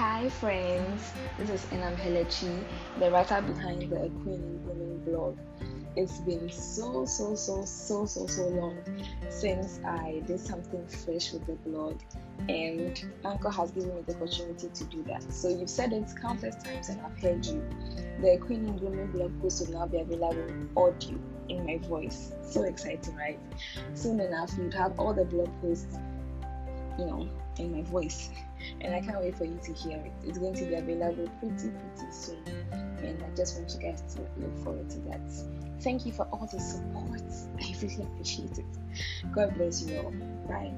Hi, friends. This is Enam Helechi, the writer behind the Queen Blooming blog. It's been so, so, so, so, so, so long since I did something fresh with the blog, and Anchor has given me the opportunity to do that. So, you've said it countless times, and I've heard you. The Queen in Blooming blog post will now be available in audio in my voice. So exciting, right? Soon enough, you'd have all the blog posts, you know, in my voice and I mm. can't wait for you to hear it. It's going to be available pretty, pretty soon, and I just want you guys to look forward to that. Thank you for all the support. I really appreciate it. God bless you all. Bye.